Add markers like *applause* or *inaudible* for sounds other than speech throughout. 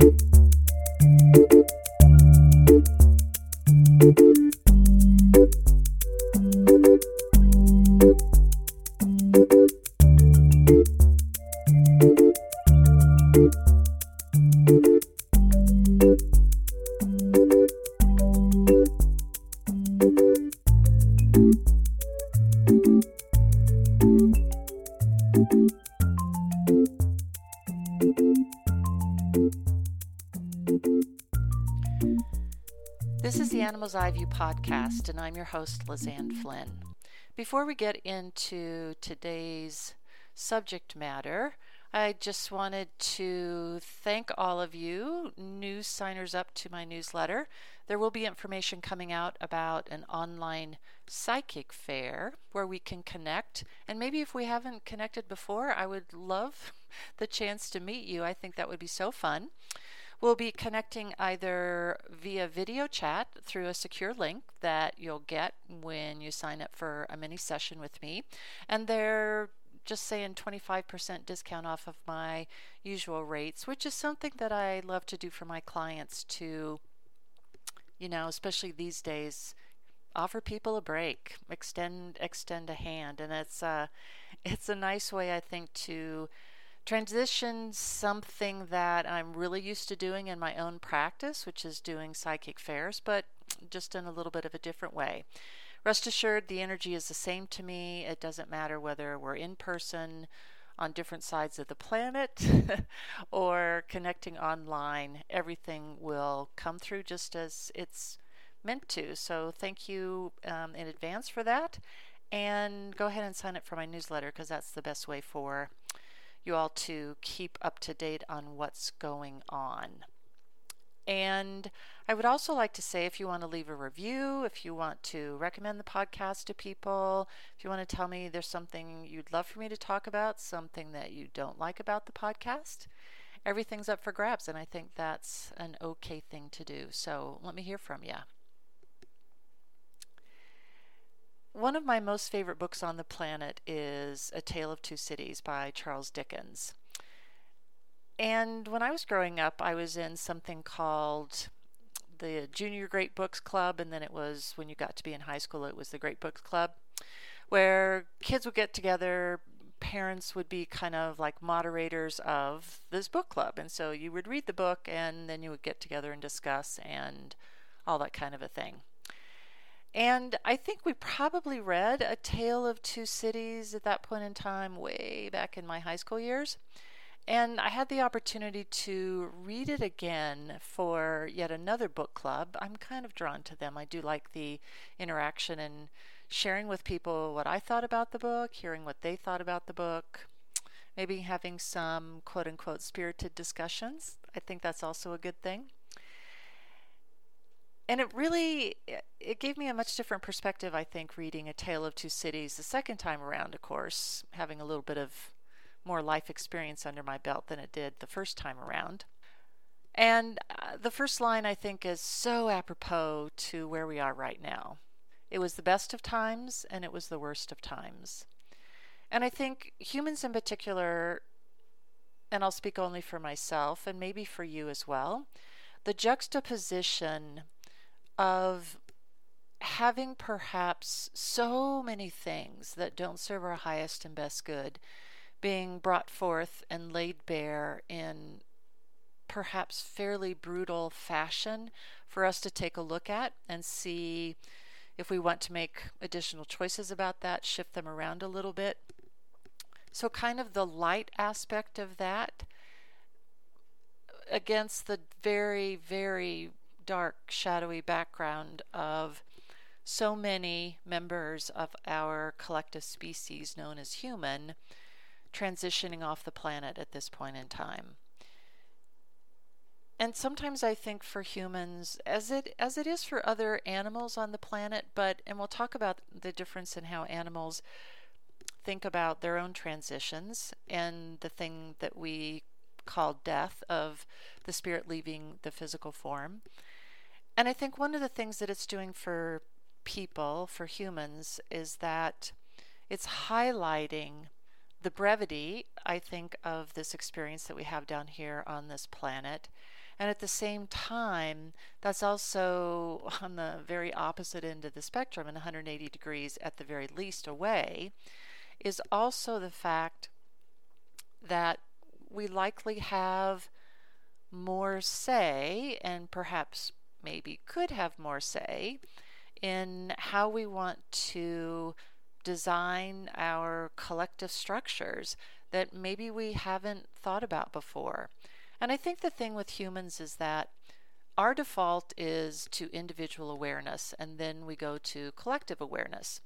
This is the Animal's Eye View podcast, and I'm your host, Lizanne Flynn. Before we get into today's subject matter, I just wanted to thank all of you, new signers up to my newsletter. There will be information coming out about an online psychic fair where we can connect. And maybe if we haven't connected before, I would love *laughs* the chance to meet you. I think that would be so fun. We'll be connecting either via video chat through a secure link that you'll get when you sign up for a mini session with me. And they're just saying 25% discount off of my usual rates, which is something that I love to do for my clients to, you know, especially these days, offer people a break, extend extend a hand, and it's uh, it's a nice way I think to transition something that I'm really used to doing in my own practice, which is doing psychic fairs, but just in a little bit of a different way. Rest assured, the energy is the same to me. It doesn't matter whether we're in person on different sides of the planet *laughs* or connecting online. Everything will come through just as it's meant to. So, thank you um, in advance for that. And go ahead and sign up for my newsletter because that's the best way for you all to keep up to date on what's going on. And I would also like to say if you want to leave a review, if you want to recommend the podcast to people, if you want to tell me there's something you'd love for me to talk about, something that you don't like about the podcast, everything's up for grabs. And I think that's an okay thing to do. So let me hear from you. One of my most favorite books on the planet is A Tale of Two Cities by Charles Dickens. And when I was growing up, I was in something called the Junior Great Books Club, and then it was when you got to be in high school, it was the Great Books Club, where kids would get together, parents would be kind of like moderators of this book club. And so you would read the book, and then you would get together and discuss and all that kind of a thing. And I think we probably read A Tale of Two Cities at that point in time, way back in my high school years. And I had the opportunity to read it again for yet another book club. I'm kind of drawn to them. I do like the interaction and sharing with people what I thought about the book, hearing what they thought about the book, maybe having some quote unquote spirited discussions. I think that's also a good thing and it really it gave me a much different perspective i think reading a tale of two cities the second time around of course having a little bit of more life experience under my belt than it did the first time around. And uh, the first line i think is so apropos to where we are right now. It was the best of times and it was the worst of times. And i think humans in particular and i'll speak only for myself and maybe for you as well the juxtaposition of having perhaps so many things that don't serve our highest and best good being brought forth and laid bare in perhaps fairly brutal fashion for us to take a look at and see if we want to make additional choices about that, shift them around a little bit. So, kind of the light aspect of that against the very, very dark, shadowy background of so many members of our collective species known as human transitioning off the planet at this point in time. And sometimes I think for humans, as it as it is for other animals on the planet, but and we'll talk about the difference in how animals think about their own transitions and the thing that we call death of the spirit leaving the physical form. And I think one of the things that it's doing for people, for humans, is that it's highlighting the brevity, I think, of this experience that we have down here on this planet. And at the same time, that's also *laughs* on the very opposite end of the spectrum, and 180 degrees at the very least away, is also the fact that we likely have more say, and perhaps maybe could have more say, in how we want to design our collective structures that maybe we haven't thought about before. And I think the thing with humans is that our default is to individual awareness, and then we go to collective awareness.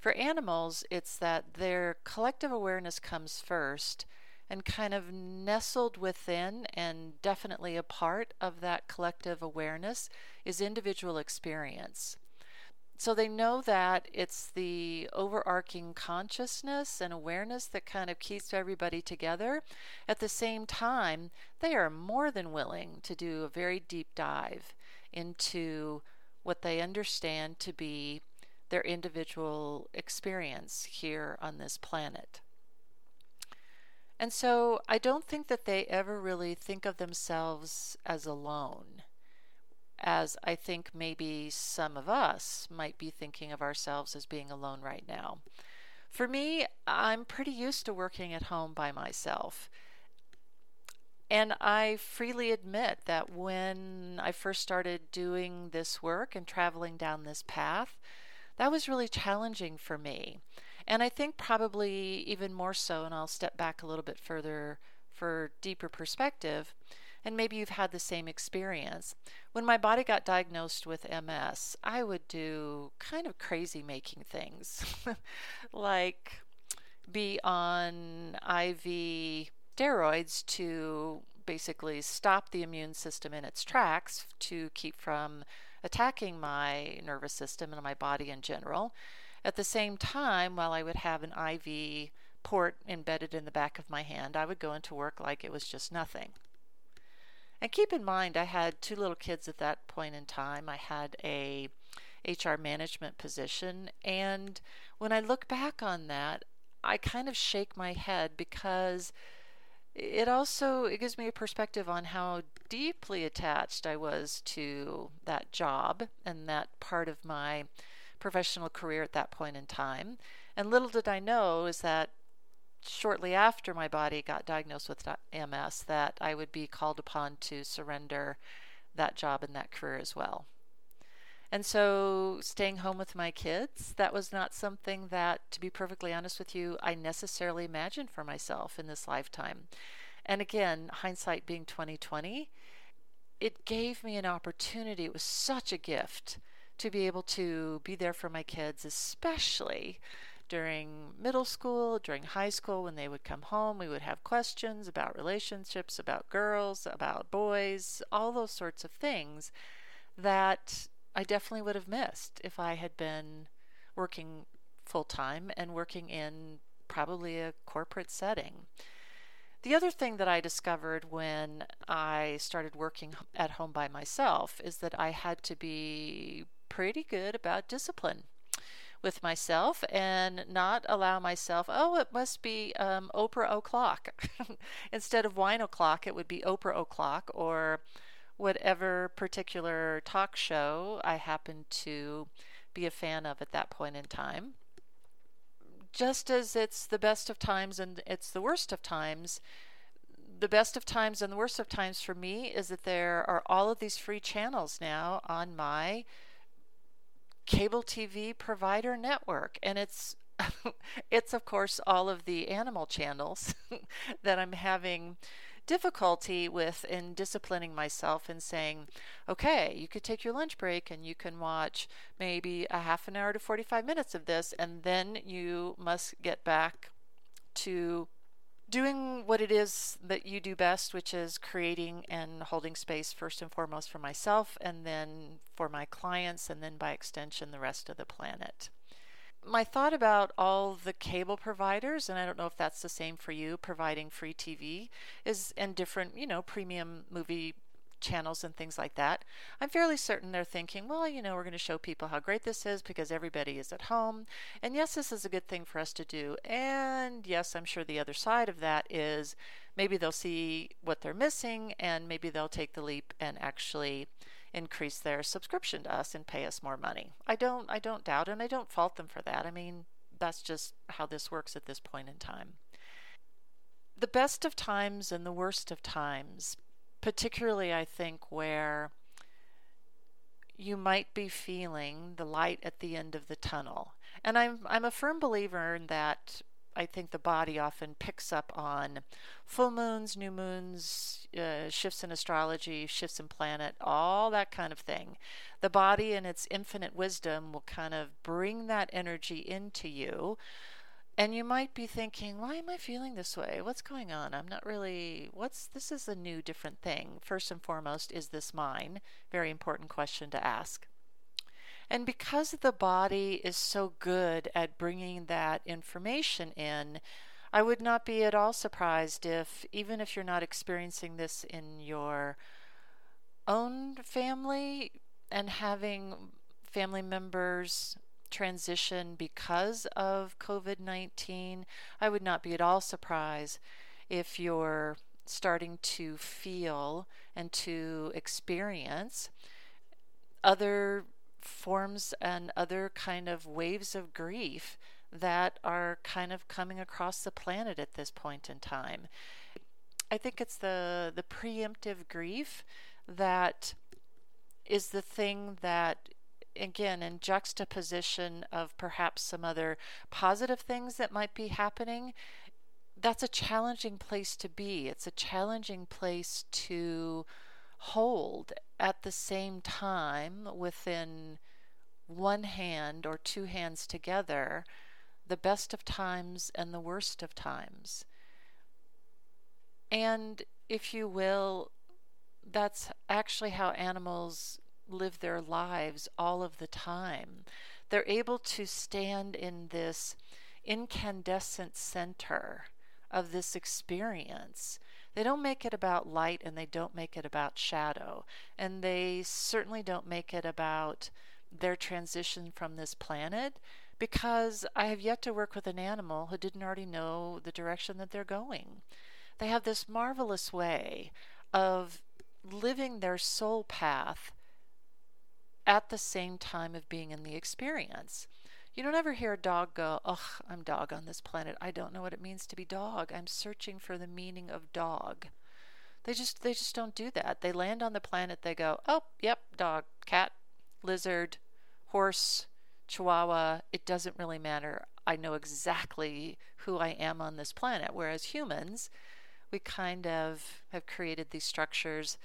For animals, it's that their collective awareness comes first, and kind of nestled within and definitely a part of that collective awareness is individual experience so they know that it's the overarching consciousness and awareness that kind of keeps everybody together. At the same time, they are more than willing to do a very deep dive into what they understand to be their individual experience here on this planet. And so I don't think that they ever really think of themselves as alone as I think maybe some of us might be thinking of ourselves as being alone right now. For me, I'm pretty used to working at home by myself. And I freely admit that when I first started doing this work and traveling down this path, that was really challenging for me. And I think probably even more so, and I'll step back a little bit further for deeper perspective and maybe you've had the same experience. When my body got diagnosed with MS, I would do kind of crazy making things, *laughs* like be on IV steroids to basically stop the immune system in its tracks to keep from attacking my nervous system and my body in general. At the same time, while I would have an IV port embedded in the back of my hand, I would go into work like it was just nothing. And keep in mind, I had two little kids at that point in time. I had a HR management position. And when I look back on that, I kind of shake my head because it also it gives me a perspective on how deeply attached I was to that job and that part of my professional career at that point in time. And little did I know is that shortly after my body got diagnosed with MS that I would be called upon to surrender that job and that career as well. And so, staying home with my kids, that was not something that, to be perfectly honest with you, I necessarily imagined for myself in this lifetime. And again, hindsight being 2020, it gave me an opportunity. It was such a gift to be able to be there for my kids, especially during middle school, during high school, when they would come home, we would have questions about relationships, about girls, about boys, all those sorts of things that I definitely would have missed if I had been working full time and working in probably a corporate setting. The other thing that I discovered when I started working at home by myself is that I had to be pretty good about discipline with myself and not allow myself, oh, it must be um, Oprah o'clock. *laughs* Instead of wine o'clock, it would be Oprah o'clock or whatever particular talk show I happen to be a fan of at that point in time. Just as it's the best of times and it's the worst of times, the best of times and the worst of times for me is that there are all of these free channels now on my cable TV provider network. And it's *laughs* it's of course all of the animal channels *laughs* that I'm having difficulty with in disciplining myself and saying, okay, you could take your lunch break and you can watch maybe a half an hour to 45 minutes of this, and then you must get back to doing what it is that you do best, which is creating and holding space first and foremost for myself, and then for my clients, and then by extension, the rest of the planet. My thought about all the cable providers, and I don't know if that's the same for you, providing free TV, is and different, you know, premium movie channels and things like that, I'm fairly certain they're thinking, well, you know, we're going to show people how great this is because everybody is at home. And yes, this is a good thing for us to do. And yes, I'm sure the other side of that is maybe they'll see what they're missing and maybe they'll take the leap and actually increase their subscription to us and pay us more money. I don't I don't doubt and I don't fault them for that. I mean, that's just how this works at this point in time. The best of times and the worst of times, particularly I think where you might be feeling the light at the end of the tunnel. And I'm I'm a firm believer in that I think the body often picks up on full moons, new moons, uh, shifts in astrology, shifts in planet, all that kind of thing. The body, in its infinite wisdom, will kind of bring that energy into you. And you might be thinking, why am I feeling this way? What's going on? I'm not really, what's, this is a new, different thing. First and foremost, is this mine? Very important question to ask. And because the body is so good at bringing that information in, I would not be at all surprised if, even if you're not experiencing this in your own family and having family members transition because of COVID 19, I would not be at all surprised if you're starting to feel and to experience other forms and other kind of waves of grief that are kind of coming across the planet at this point in time. I think it's the the preemptive grief that is the thing that again in juxtaposition of perhaps some other positive things that might be happening that's a challenging place to be it's a challenging place to hold at the same time within one hand or two hands together the best of times and the worst of times. And if you will, that's actually how animals live their lives all of the time. They're able to stand in this incandescent center of this experience they don't make it about light and they don't make it about shadow. And they certainly don't make it about their transition from this planet because I have yet to work with an animal who didn't already know the direction that they're going. They have this marvelous way of living their soul path at the same time of being in the experience. You don't ever hear a dog go, Ugh, I'm dog on this planet. I don't know what it means to be dog. I'm searching for the meaning of dog. They just they just don't do that. They land on the planet, they go, Oh, yep, dog, cat, lizard, horse, chihuahua, it doesn't really matter. I know exactly who I am on this planet. Whereas humans, we kind of have created these structures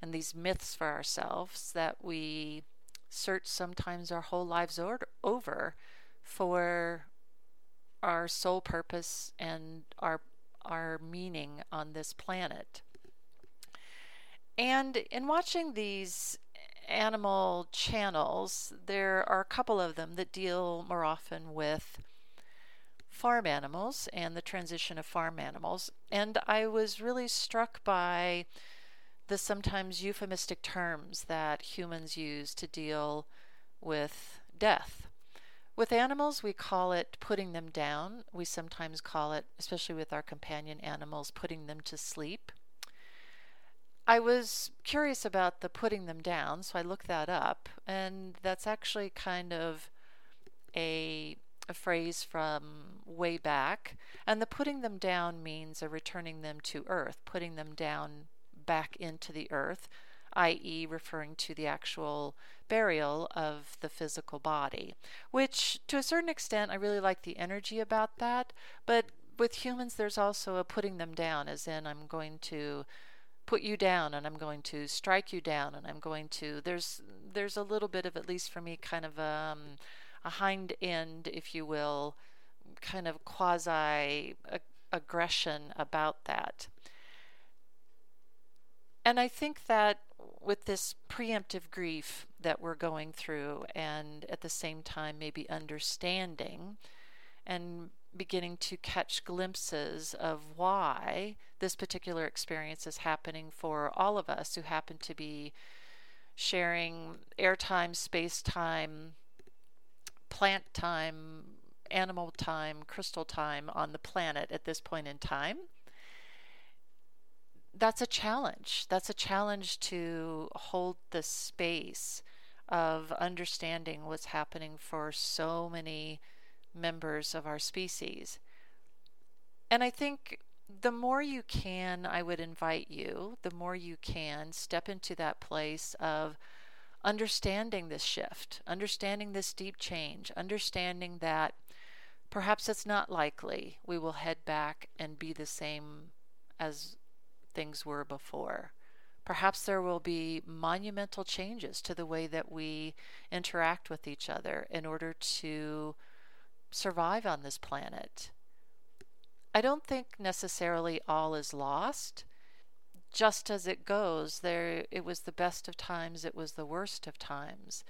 and these myths for ourselves that we search sometimes our whole lives over for our sole purpose and our our meaning on this planet. And in watching these animal channels, there are a couple of them that deal more often with farm animals and the transition of farm animals. And I was really struck by the sometimes euphemistic terms that humans use to deal with death. With animals, we call it putting them down. We sometimes call it, especially with our companion animals, putting them to sleep. I was curious about the putting them down, so I looked that up, and that's actually kind of a, a phrase from way back. And the putting them down means a returning them to earth, putting them down back into the earth, i.e., referring to the actual burial of the physical body, which to a certain extent I really like the energy about that. But with humans, there's also a putting them down, as in, I'm going to put you down and I'm going to strike you down and I'm going to there's there's a little bit of at least for me kind of um, a hind end if you will kind of quasi aggression about that and I think that with this preemptive grief that we're going through, and at the same time, maybe understanding and beginning to catch glimpses of why this particular experience is happening for all of us who happen to be sharing airtime, space time, plant time, animal time, crystal time on the planet at this point in time. That's a challenge. That's a challenge to hold the space of understanding what's happening for so many members of our species. And I think the more you can, I would invite you, the more you can step into that place of understanding this shift, understanding this deep change, understanding that perhaps it's not likely we will head back and be the same as things were before. Perhaps there will be monumental changes to the way that we interact with each other in order to survive on this planet. I don't think necessarily all is lost. Just as it goes, there it was the best of times, it was the worst of times.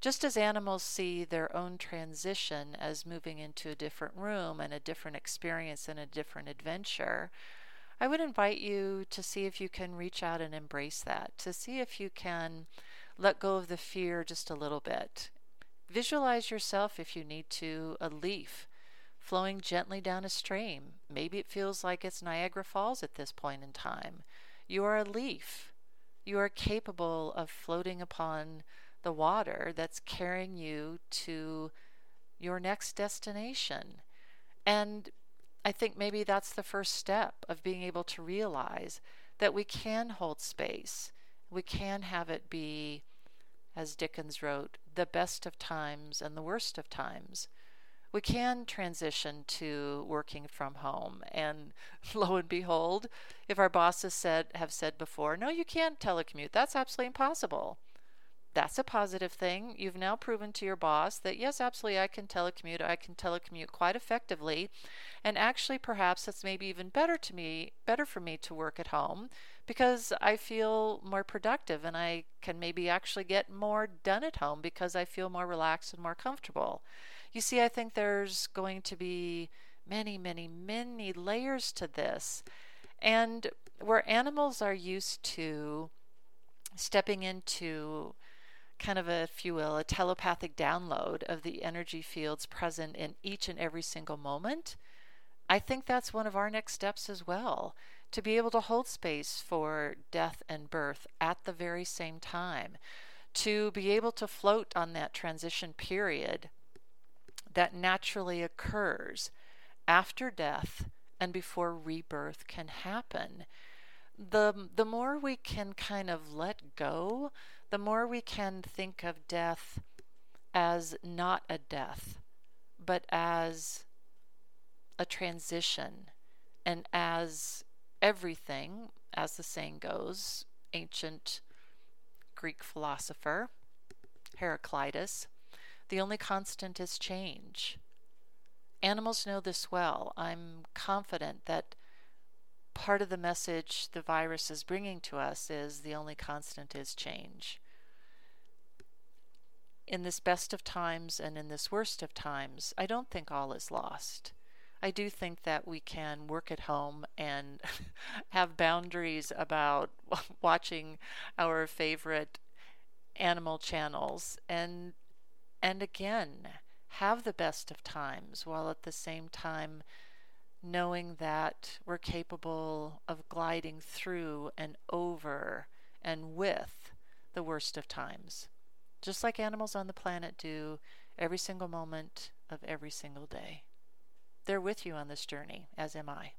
Just as animals see their own transition as moving into a different room and a different experience and a different adventure, I would invite you to see if you can reach out and embrace that, to see if you can let go of the fear just a little bit. Visualize yourself, if you need to, a leaf flowing gently down a stream. Maybe it feels like it's Niagara Falls at this point in time. You are a leaf. You are capable of floating upon the water that's carrying you to your next destination. And I think maybe that's the first step of being able to realize that we can hold space. We can have it be, as Dickens wrote, the best of times and the worst of times. We can transition to working from home, and *laughs* lo and behold, if our bosses said have said before, no, you can't telecommute, that's absolutely impossible that's a positive thing. You've now proven to your boss that yes, absolutely, I can telecommute. I can telecommute quite effectively, and actually, perhaps it's maybe even better to me, better for me to work at home because I feel more productive and I can maybe actually get more done at home because I feel more relaxed and more comfortable. You see, I think there's going to be many, many, many layers to this, and where animals are used to stepping into kind of a, if you will, a telepathic download of the energy fields present in each and every single moment, I think that's one of our next steps as well. To be able to hold space for death and birth at the very same time, to be able to float on that transition period that naturally occurs after death and before rebirth can happen. The, the more we can kind of let go the more we can think of death as not a death, but as a transition and as everything, as the saying goes, ancient Greek philosopher Heraclitus, the only constant is change. Animals know this well. I'm confident that part of the message the virus is bringing to us is the only constant is change in this best of times and in this worst of times, I don't think all is lost. I do think that we can work at home and *laughs* have boundaries about *laughs* watching our favorite animal channels and and again have the best of times while at the same time knowing that we're capable of gliding through and over and with the worst of times just like animals on the planet do every single moment of every single day. They're with you on this journey, as am I.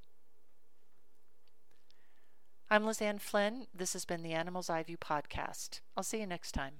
I'm Lizanne Flynn. This has been the Animal's Eye View podcast. I'll see you next time.